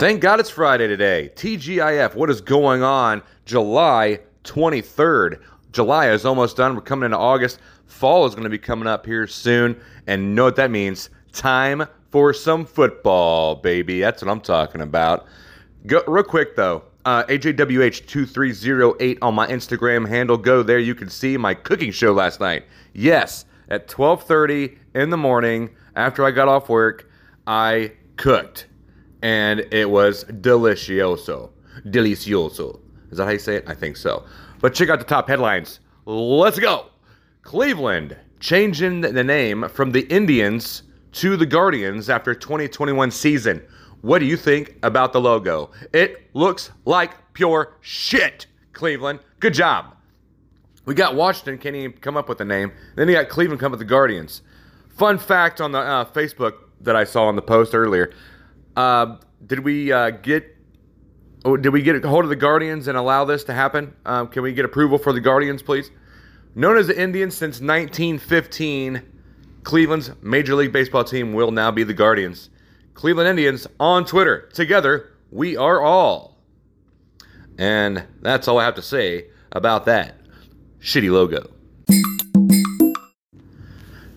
Thank God it's Friday today. TGIF, what is going on? July 23rd. July is almost done. We're coming into August. Fall is going to be coming up here soon. And know what that means? Time for some football, baby. That's what I'm talking about. Go, real quick, though. Uh, AJWH2308 on my Instagram handle. Go there. You can see my cooking show last night. Yes, at 12:30 in the morning after I got off work, I cooked, and it was delicioso, delicioso. Is that how you say it? I think so. But check out the top headlines. Let's go. Cleveland changing the name from the Indians to the Guardians after 2021 season. What do you think about the logo? It looks like pure shit, Cleveland. Good job. We got Washington, can't even come up with a name. Then you got Cleveland come up with the Guardians. Fun fact on the uh, Facebook that I saw on the post earlier. Uh, did we uh, get oh, did we get a hold of the Guardians and allow this to happen? Um, can we get approval for the Guardians, please? Known as the Indians since 1915, Cleveland's Major League Baseball team will now be the Guardians. Cleveland Indians on Twitter. Together, we are all. And that's all I have to say about that shitty logo.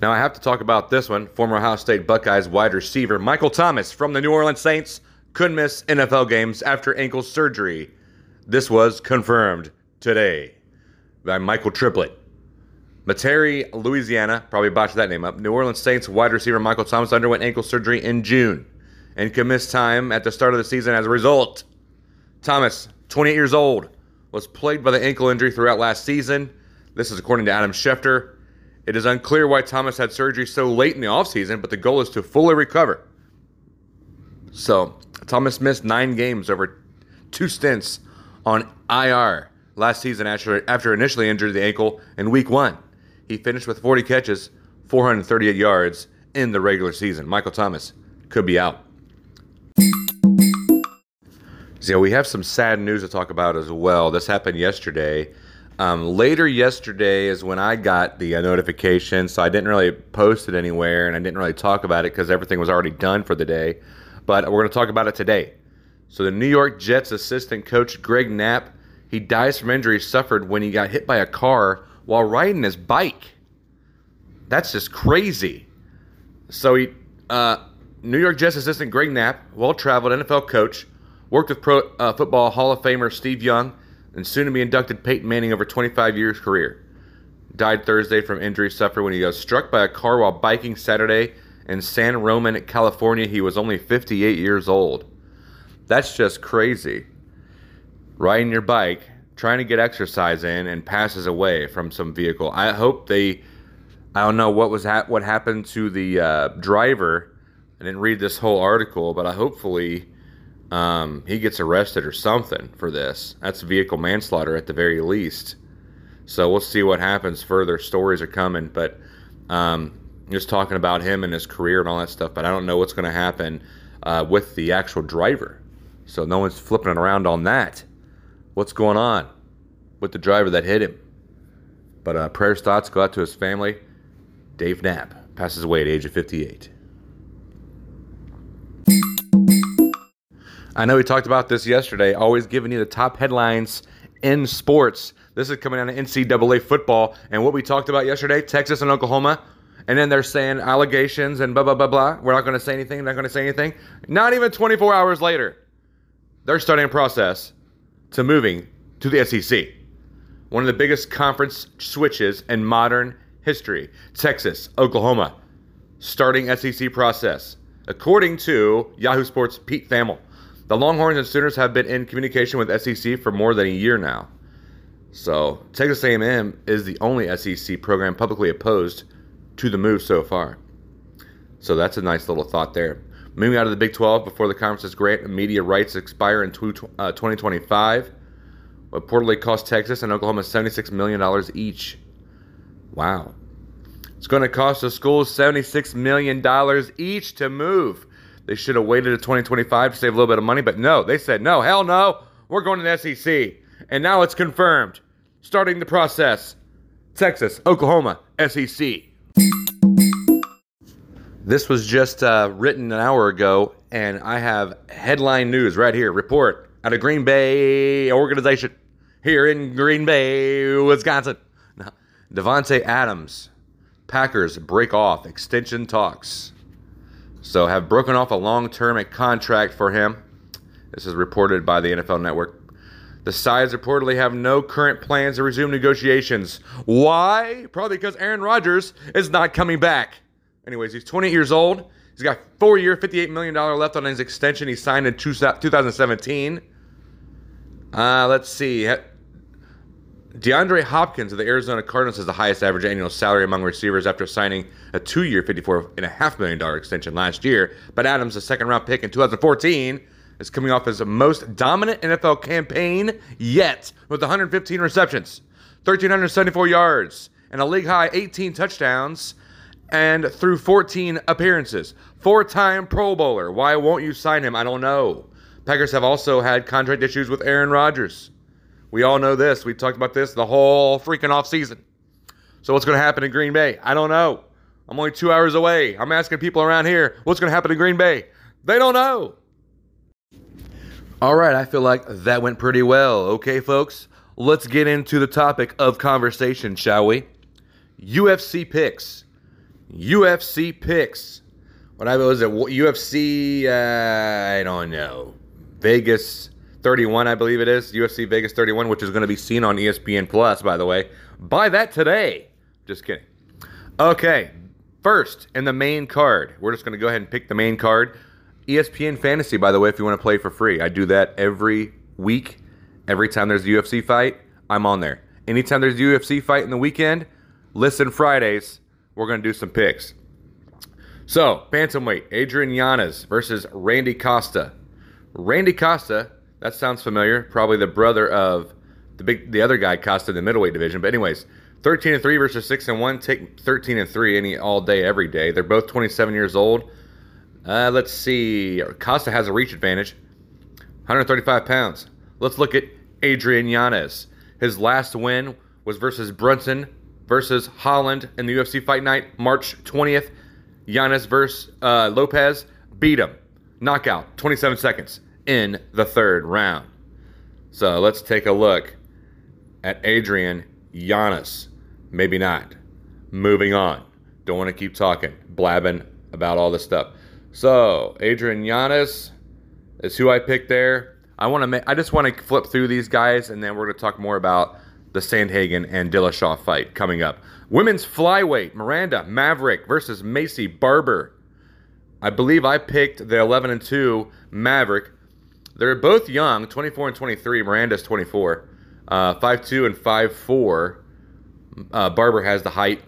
Now I have to talk about this one. Former Ohio State Buckeyes wide receiver Michael Thomas from the New Orleans Saints couldn't miss NFL games after ankle surgery. This was confirmed today by Michael Triplett. Metairie, Louisiana, probably botched that name up. New Orleans Saints wide receiver Michael Thomas underwent ankle surgery in June and could miss time at the start of the season as a result. Thomas, 28 years old, was plagued by the ankle injury throughout last season. This is according to Adam Schefter. It is unclear why Thomas had surgery so late in the offseason, but the goal is to fully recover. So, Thomas missed nine games over two stints on IR last season after, after initially injured the ankle in week one. He finished with 40 catches, 438 yards in the regular season. Michael Thomas could be out. So we have some sad news to talk about as well. This happened yesterday. Um, later yesterday is when I got the uh, notification, so I didn't really post it anywhere and I didn't really talk about it because everything was already done for the day. But we're going to talk about it today. So the New York Jets assistant coach Greg Knapp, he dies from injuries suffered when he got hit by a car while riding his bike. That's just crazy. So he, uh, New York Jets assistant Greg Knapp, well-traveled NFL coach, worked with Pro uh, Football Hall of Famer Steve Young and soon to be inducted Peyton Manning over 25 years career. Died Thursday from injury suffered when he was struck by a car while biking Saturday in San Ramon, California. He was only 58 years old. That's just crazy. Riding your bike, trying to get exercise in, and passes away from some vehicle. I hope they. I don't know what was ha- what happened to the uh, driver. I didn't read this whole article, but I hopefully um, he gets arrested or something for this. That's vehicle manslaughter at the very least. So we'll see what happens. Further stories are coming, but um, just talking about him and his career and all that stuff. But I don't know what's going to happen uh, with the actual driver. So no one's flipping around on that. What's going on with the driver that hit him? But uh, prayers, thoughts go out to his family. Dave Knapp passes away at age of 58. I know we talked about this yesterday, always giving you the top headlines in sports. This is coming out of NCAA football. And what we talked about yesterday, Texas and Oklahoma. And then they're saying allegations and blah, blah, blah, blah. We're not going to say anything, not going to say anything. Not even 24 hours later, they're starting a process to moving to the SEC. One of the biggest conference switches in modern history. Texas, Oklahoma, starting SEC process. According to Yahoo Sports' Pete Thamel. The Longhorns and Sooners have been in communication with SEC for more than a year now. So Texas A&M is the only SEC program publicly opposed to the move so far. So that's a nice little thought there. Moving out of the Big 12 before the conference's grant media rights expire in 2025 uh, reportedly cost Texas and Oklahoma $76 million each. Wow. It's going to cost the schools $76 million each to move. They should have waited to 2025 to save a little bit of money, but no, they said no, hell no, we're going to the SEC. And now it's confirmed. Starting the process Texas, Oklahoma, SEC. This was just uh, written an hour ago, and I have headline news right here. Report out of Green Bay organization here in Green Bay, Wisconsin. Davante Adams, Packers break off extension talks. So have broken off a long-term contract for him. This is reported by the NFL Network. The sides reportedly have no current plans to resume negotiations. Why? Probably because Aaron Rodgers is not coming back. Anyways, he's 28 years old. He's got four year, $58 million left on his extension. He signed in 2017. Uh, let's see. DeAndre Hopkins of the Arizona Cardinals has the highest average annual salary among receivers after signing a two year, $54.5 million extension last year. But Adams, a second round pick in 2014, is coming off his most dominant NFL campaign yet with 115 receptions, 1,374 yards, and a league high 18 touchdowns, and through 14 appearances. Four time Pro Bowler. Why won't you sign him? I don't know. Packers have also had contract issues with Aaron Rodgers. We all know this. We talked about this the whole freaking offseason. So, what's going to happen in Green Bay? I don't know. I'm only two hours away. I'm asking people around here, what's going to happen in Green Bay? They don't know. All right, I feel like that went pretty well. Okay, folks, let's get into the topic of conversation, shall we? UFC picks. UFC picks. What I was it? UFC? Uh, I don't know. Vegas 31, I believe it is. UFC Vegas 31, which is going to be seen on ESPN Plus, by the way. Buy that today. Just kidding. Okay, first in the main card, we're just going to go ahead and pick the main card. ESPN Fantasy, by the way, if you want to play for free. I do that every week. Every time there's a UFC fight, I'm on there. Anytime there's a UFC fight in the weekend, listen Fridays, we're going to do some picks. So, bantamweight, Adrian Yanez versus Randy Costa. Randy Costa, that sounds familiar. Probably the brother of the big, the other guy Costa in the middleweight division. But anyways, 13 and 3 versus 6 and 1. Take 13 and 3 any all day, every day. They're both 27 years old. Uh, let's see. Costa has a reach advantage, 135 pounds. Let's look at Adrian Yanez. His last win was versus Brunson versus Holland in the UFC Fight Night, March 20th. Yanez versus uh, Lopez beat him. Knockout, 27 seconds in the third round. So let's take a look at Adrian Yanez. Maybe not. Moving on. Don't want to keep talking, blabbing about all this stuff. So Adrian Yanez is who I picked there. I want to. Ma- I just want to flip through these guys, and then we're going to talk more about the Sandhagen and Dillashaw fight coming up. Women's flyweight: Miranda Maverick versus Maycee Barber. I believe I picked the 11 and 2 Maverick. They're both young, 24 and 23. Miranda's 24, uh, 5'2 and 5'4. Uh, Barber has the height.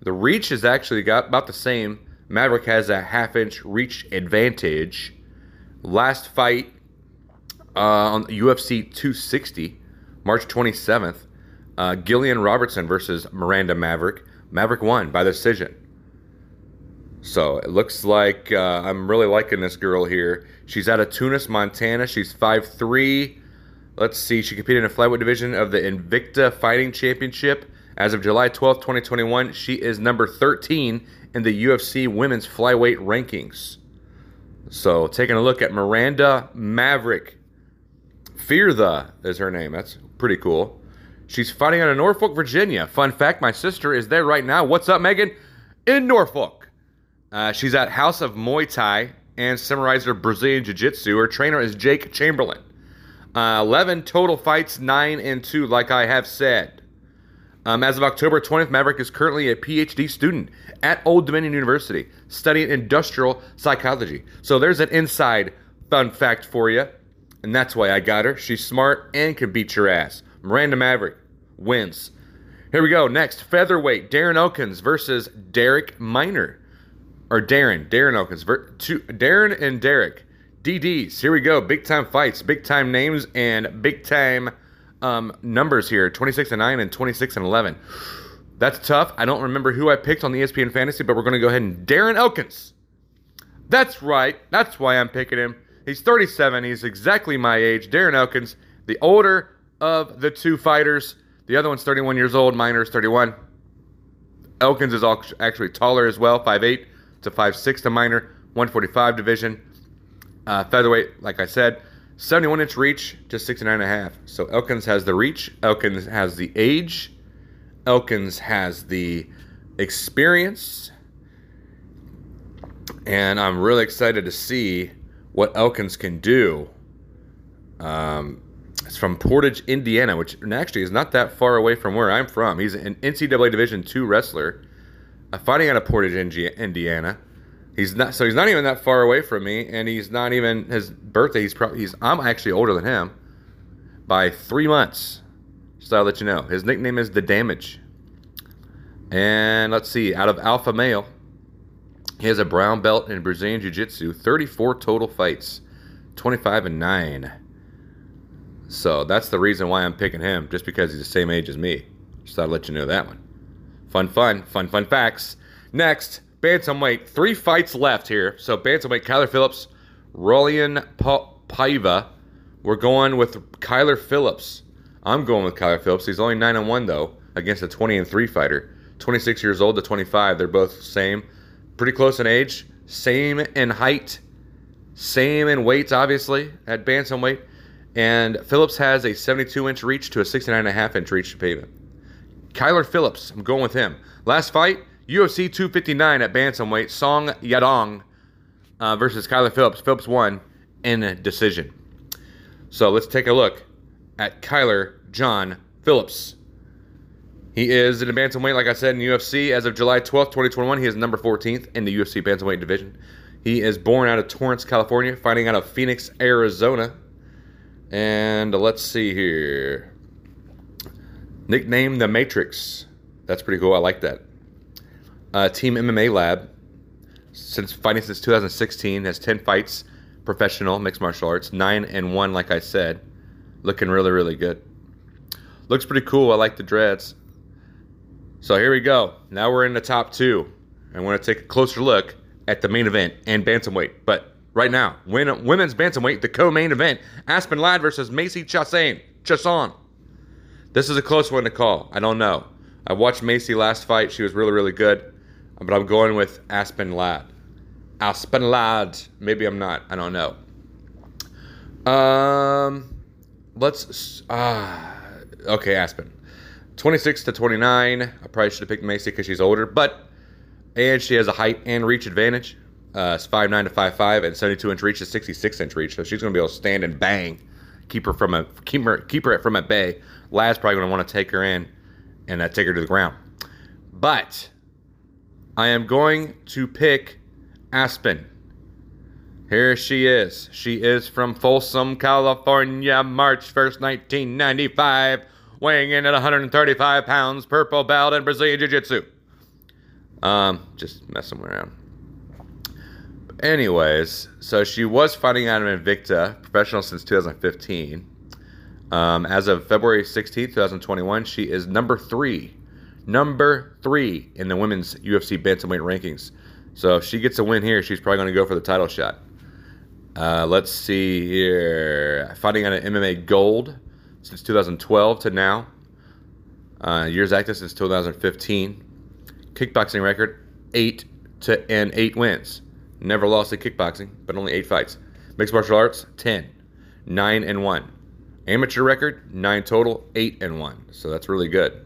The reach is actually got about the same. Maverick has a half inch reach advantage. Last fight uh, on UFC 260, March 27th, uh, Gillian Robertson versus Miranda Maverick. Maverick won by decision. So it looks like uh, I'm really liking this girl here. She's out of Tunis, Montana. She's 5'3. Let's see. She competed in the flyweight division of the Invicta Fighting Championship. As of July 12, 2021, she is number 13 in the UFC women's flyweight rankings. So, taking a look at Miranda Maverick. Fear the is her name. That's pretty cool. She's fighting out of Norfolk, Virginia. Fun fact my sister is there right now. What's up, Megan? In Norfolk. Uh, she's at House of Muay Thai and Samuraiser Brazilian Jiu Jitsu. Her trainer is Jake Chamberlain. Uh, 11 total fights, 9 and 2, like I have said. Um, as of October 20th, Maverick is currently a PhD student at Old Dominion University studying industrial psychology. So there's an inside fun fact for you, and that's why I got her. She's smart and can beat your ass. Miranda Maverick wins. Here we go. Next, featherweight Darren Elkins versus Darrick Minner. Or Darren, Darren Elkins. Two, Darren and Darrick. DDs. Here we go. Big time fights, big time names, and big time um, numbers here 26 and 9 and 26 and 11. That's tough. I don't remember who I picked on the ESPN Fantasy, but we're going to go ahead and Darren Elkins. That's right. That's why I'm picking him. He's 37. He's exactly my age. Darren Elkins, the older of the two fighters. The other one's 31 years old. Minner's 31. Elkins is actually taller as well, 5'8 to 5'6 to Minner, 145 division. Uh, featherweight, like I said, 71 inch reach, just 69 and a half. So Elkins has the reach, Elkins has the age, Elkins has the experience, and I'm really excited to see what Elkins can do. Um, it's from Portage, Indiana, which actually is not that far away from where I'm from. He's an NCAA Division II wrestler, fighting out of Portage, Indiana. He's not so he's not even that far away from me, and he's not even his birthday. He's probably he's I'm actually older than him by three months. So I'll let you know. His nickname is the Damage. And let's see, out of Alpha Male, he has a brown belt in Brazilian Jiu Jitsu, 34 total fights, 25 and 9. So that's the reason why I'm picking him, just because he's the same age as me. Just thought I'd let you know that one. Fun, fun, fun, fun facts. Next, bantamweight, three fights left here. So bantamweight, Kyler Phillips, Raulian pa- Paiva. We're going with Kyler Phillips. I'm going with Kyler Phillips. He's only nine and one though against a 20 and three fighter. 26 years old to 25. They're both same, pretty close in age, same in height, same in weight, obviously at bantamweight. And Phillips has a 72 inch reach to a 69 and a half inch reach to pavement. Kyler Phillips, I'm going with him. Last fight, UFC 259 at bantamweight, Song Yadong uh, versus Kyler Phillips. Phillips won in decision. So let's take a look at Kyler John Phillips. He is in the bantamweight, like I said, in UFC as of July 12th, 2021. He is number 14th in the UFC bantamweight division. He is born out of Torrance, California, fighting out of Phoenix, Arizona. And let's see here. Nickname the Matrix. That's pretty cool. I like that. Uh, Team MMA Lab, since fighting since 2016, has 10 fights, professional mixed martial arts, nine and one, like I said, looking really, really good. Looks pretty cool. I like the dreads. So here we go. Now we're in the top two. I want to take a closer look at the main event and bantamweight. But right now, women's bantamweight, the co-main event, Aspen Ladd versus Macy Chiasson. Chiasson. This is a close one to call. I don't know. I watched Macy last fight. She was really, really good but I'm going with Aspen Ladd. Aspen Ladd. Maybe I'm not. I don't know. Um, let's. Uh, okay, Aspen. 26 to 29. I probably should have picked Macy because she's older, but and she has a height and reach advantage. Uh, it's 5'9 to 5'5 and 72 inch reach to 66 inch reach, so she's going to be able to stand and bang, keep her from a keep her keep her from at bay. Ladd's probably going to want to take her in and uh, take her to the ground. But I am going to pick Aspen. Here she is. She is from Folsom, California, March 1st, 1995, weighing in at 135 pounds, purple belt in Brazilian Jiu Jitsu. Um, just messing around. Anyways, so she was fighting out of Invicta, professional since 2015. Um, as of February 16, 2021, she is number three number three in the women's UFC bantamweight rankings. So if she gets a win here, she's probably going to go for the title shot. Uh, let's see here. Fighting out an MMA gold since 2012 to now. Uh, years active since 2015. Kickboxing record eight to and eight wins. Never lost in kickboxing, but only eight fights. Mixed martial arts ten, nine and one. Amateur record nine total, eight and one. So that's really good.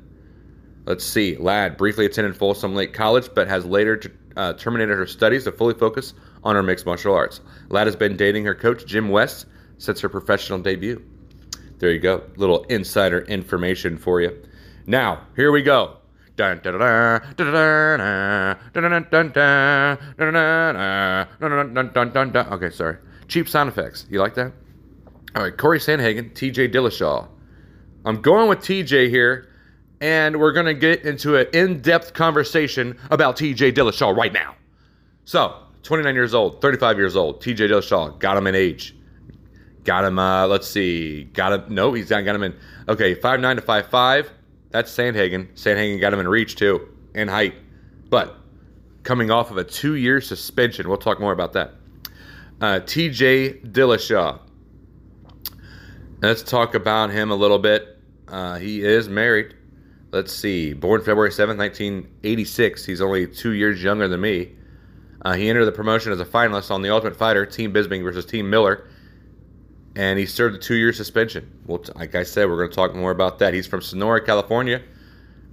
Let's see. Ladd briefly attended Folsom Lake College, but has later uh, terminated her studies to fully focus on her mixed martial arts. Ladd has been dating her coach, Jim West, since her professional debut. There you go. Little insider information for you. Now, here we go. Okay, sorry. Cheap sound effects. You like that? All right, Corey Sandhagen, TJ Dillashaw. I'm going with TJ here and we're going to get into an in depth conversation about TJ Dillashaw right now. So, 29 years old, 35 years old, TJ Dillashaw, got him in age. Got him, uh, let's see, got him, no, he's not got him in, okay, 5'9 to 5'5. That's Sandhagen. Sandhagen got him in reach too, and height. But coming off of a two year suspension, we'll talk more about that. Uh, TJ Dillashaw. Let's talk about him a little bit. Uh, he is married Let's see. Born February 7th, 1986. He's only two years younger than me. Uh, he entered the promotion as a finalist on The Ultimate Fighter, Team Bisping versus Team Miller, and he served a two-year suspension. Well, like I said, we're going to talk more about that. He's from Sonora, California.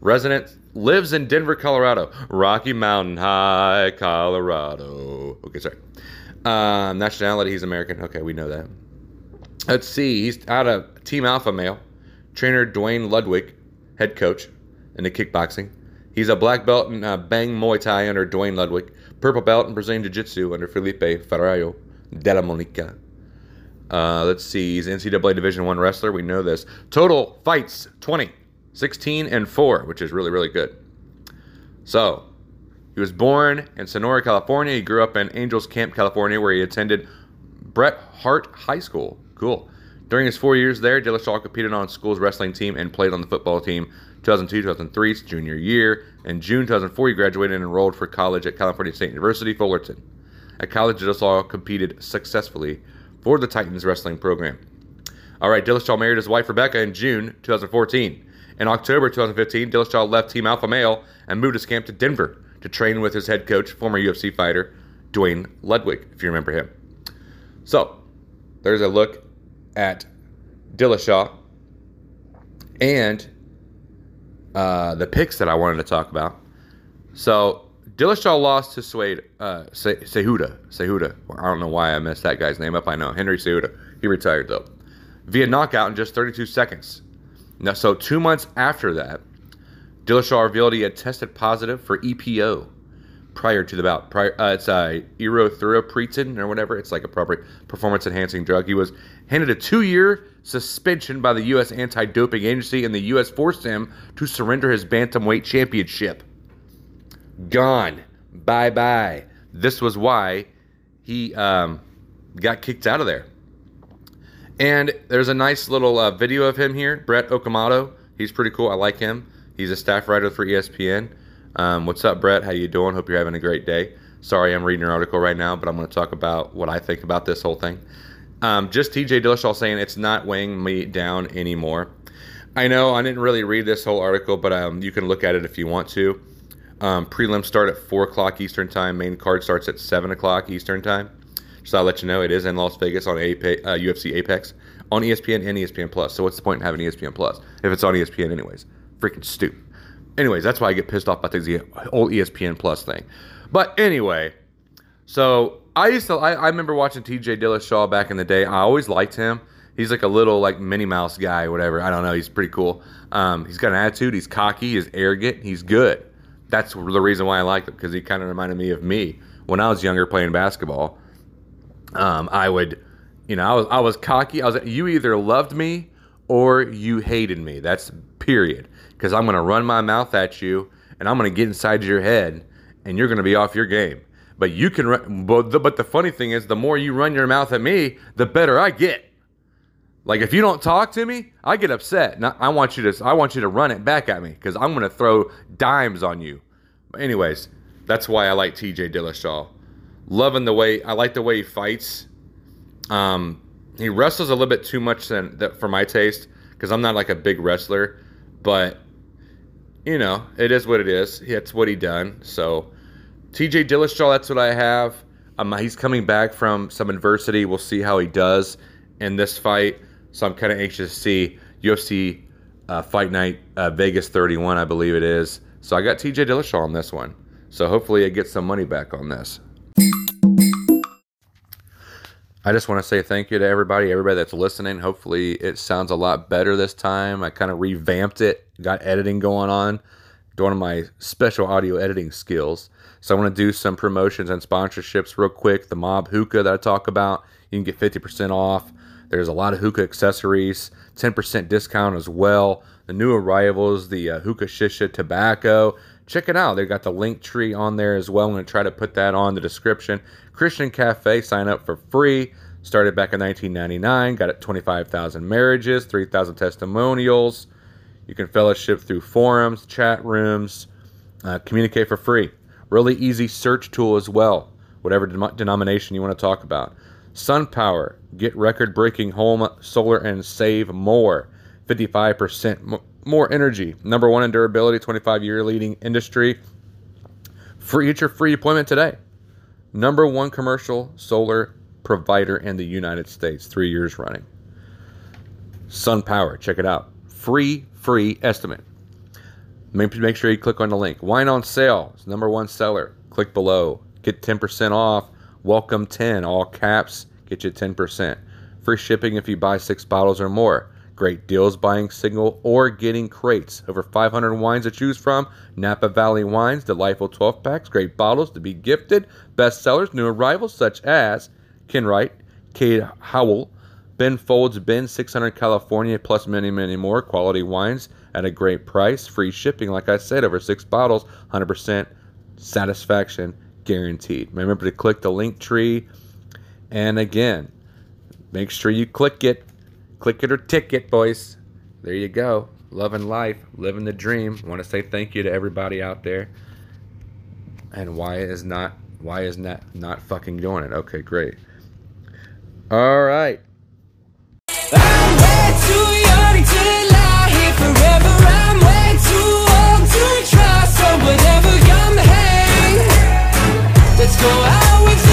Resident lives in Denver, Colorado. Rocky Mountain High, Colorado. Okay, sorry. Um, nationality, he's American. Okay, we know that. Let's see. He's out of Team Alpha Male. Trainer Duane Ludwig, head coach in the kickboxing. He's a black belt in uh, Bang Muay Thai under Duane Ludwig. Purple belt in Brazilian Jiu Jitsu under Felipe Ferreiro Della Monica. Uh, let's see. He's NCAA Division One wrestler. We know this. Total fights 20, 16, and 4, which is really, really good. So, he was born in Sonora, California. He grew up in Angels Camp, California, where he attended Bret Harte High School. Cool. During his four years there, Dillashaw competed on school's wrestling team and played on the football team 2002 2003, his junior year. In June 2004, he graduated and enrolled for college at California State University, Fullerton. At college, Dillashaw competed successfully for the Titans wrestling program. All right, Dillashaw married his wife Rebecca in June 2014. In October 2015, Dillashaw left Team Alpha Male and moved his camp to Denver to train with his head coach, former UFC fighter Duane Ludwig, if you remember him. So, there's a look at Dillashaw and uh, the picks that I wanted to talk about. So, Dillashaw lost to Suede, uh, Se- Cejudo. Cejudo. I don't know why I messed that guy's name up. I know. Henry Cejudo. He retired, though. Via knockout in just 32 seconds. Now, so two months after that, Dillashaw revealed he had tested positive for EPO prior to the bout. Prior, uh, it's uh, erythropoietin or whatever. It's like a proper performance-enhancing drug. He was handed a two-year suspension by the U.S. Anti-Doping Agency, and the U.S. forced him to surrender his bantamweight championship. Gone. Bye bye. This was why he um, got kicked out of there. And there's a nice little uh, video of him here, Brett Okamoto. He's pretty cool. I like him. He's a staff writer for ESPN. Um, what's up, Brett? How you doing? Hope you're having a great day. Sorry, I'm reading your article right now, but I'm going to talk about what I think about this whole thing. Um, just TJ Dillashaw saying it's not weighing me down anymore. I know I didn't really read this whole article, but um, you can look at it if you want to. Um, prelims start at 4 o'clock Eastern Time. Main card starts at 7 o'clock Eastern Time. So I'll let you know it is in Las Vegas on Apex, uh, UFC Apex on ESPN and ESPN Plus. So what's the point in having ESPN Plus if it's on ESPN anyways? Freaking stupid. Anyways, that's why I get pissed off about the whole ESPN Plus thing. But anyway, so I used to I, I remember watching TJ Dillashaw back in the day. I always liked him. He's like a little like Minnie Mouse guy, whatever. I don't know. He's pretty cool. Um, he's got an attitude. He's cocky. He's arrogant. He's good. That's the reason why I liked him because he kind of reminded me of me when I was younger playing basketball. Um, I would, you know, I was I was cocky. I was you either loved me or you hated me. That's period. Because I'm gonna run my mouth at you and I'm gonna get inside your head and you're gonna be off your game. But you can run. But the, but the funny thing is, the more you run your mouth at me, the better I get. Like if you don't talk to me, I get upset. Now, I want you to I want you to run it back at me because I'm gonna throw dimes on you. But anyways, that's why I like TJ Dillashaw. Loving the way I like the way he fights. Um, he wrestles a little bit too much than, that for my taste because I'm not like a big wrestler, but you know it is what it is. That's what he done. So TJ Dillashaw, that's what I have. Um, he's coming back from some adversity. We'll see how he does in this fight. So I'm kind of anxious to see UFC uh, Fight Night uh, Vegas 31, I believe it is. So I got TJ Dillashaw on this one. So hopefully I get some money back on this. I just want to say thank you to everybody, everybody that's listening. Hopefully it sounds a lot better this time. I kind of revamped it, got editing going on, of my special audio editing skills. So I want to do some promotions and sponsorships real quick. The Mob Hookah that I talk about, you can get 50% off. There's a lot of hookah accessories, 10% discount as well. The new arrivals, the uh, Hookah Shisha Tobacco. Check it out. They've got the link tree on there as well. I'm going to try to put that on the description. Christian Cafe, sign up for free. Started back in 1999. Got it 25,000 marriages, 3,000 testimonials. You can fellowship through forums, chat rooms, uh, communicate for free. Really easy search tool as well, whatever de- denomination you want to talk about. SunPower, get record breaking home solar and save more. 55% more energy. Number one in durability, 25 year leading industry. Free, get your free appointment today. Number one commercial solar provider in the United States, three years running. SunPower, check it out. Free, free estimate. Make, make sure you click on the link. Wine on sale, number one seller. Click below. Get 10% off. Welcome 10, all caps. Get you 10%. Free shipping if you buy six bottles or more. Great deals buying single or getting crates. Over 500 wines to choose from. Napa Valley Wines, delightful 12 packs, great bottles to be gifted. Best sellers, new arrivals such as Kenwright, Kate Howell, Ben Folds, Ben 600 California, plus many, many more. Quality wines at a great price. Free shipping, like I said, over six bottles, 100% satisfaction guaranteed. Remember to click the link tree and again. Make sure you click it. Click it or tick it, boys. There you go. Loving life, living the dream. Want to say thank you to everybody out there. And why is not why is not not fucking doing it? Okay, great. All right. Let's go out with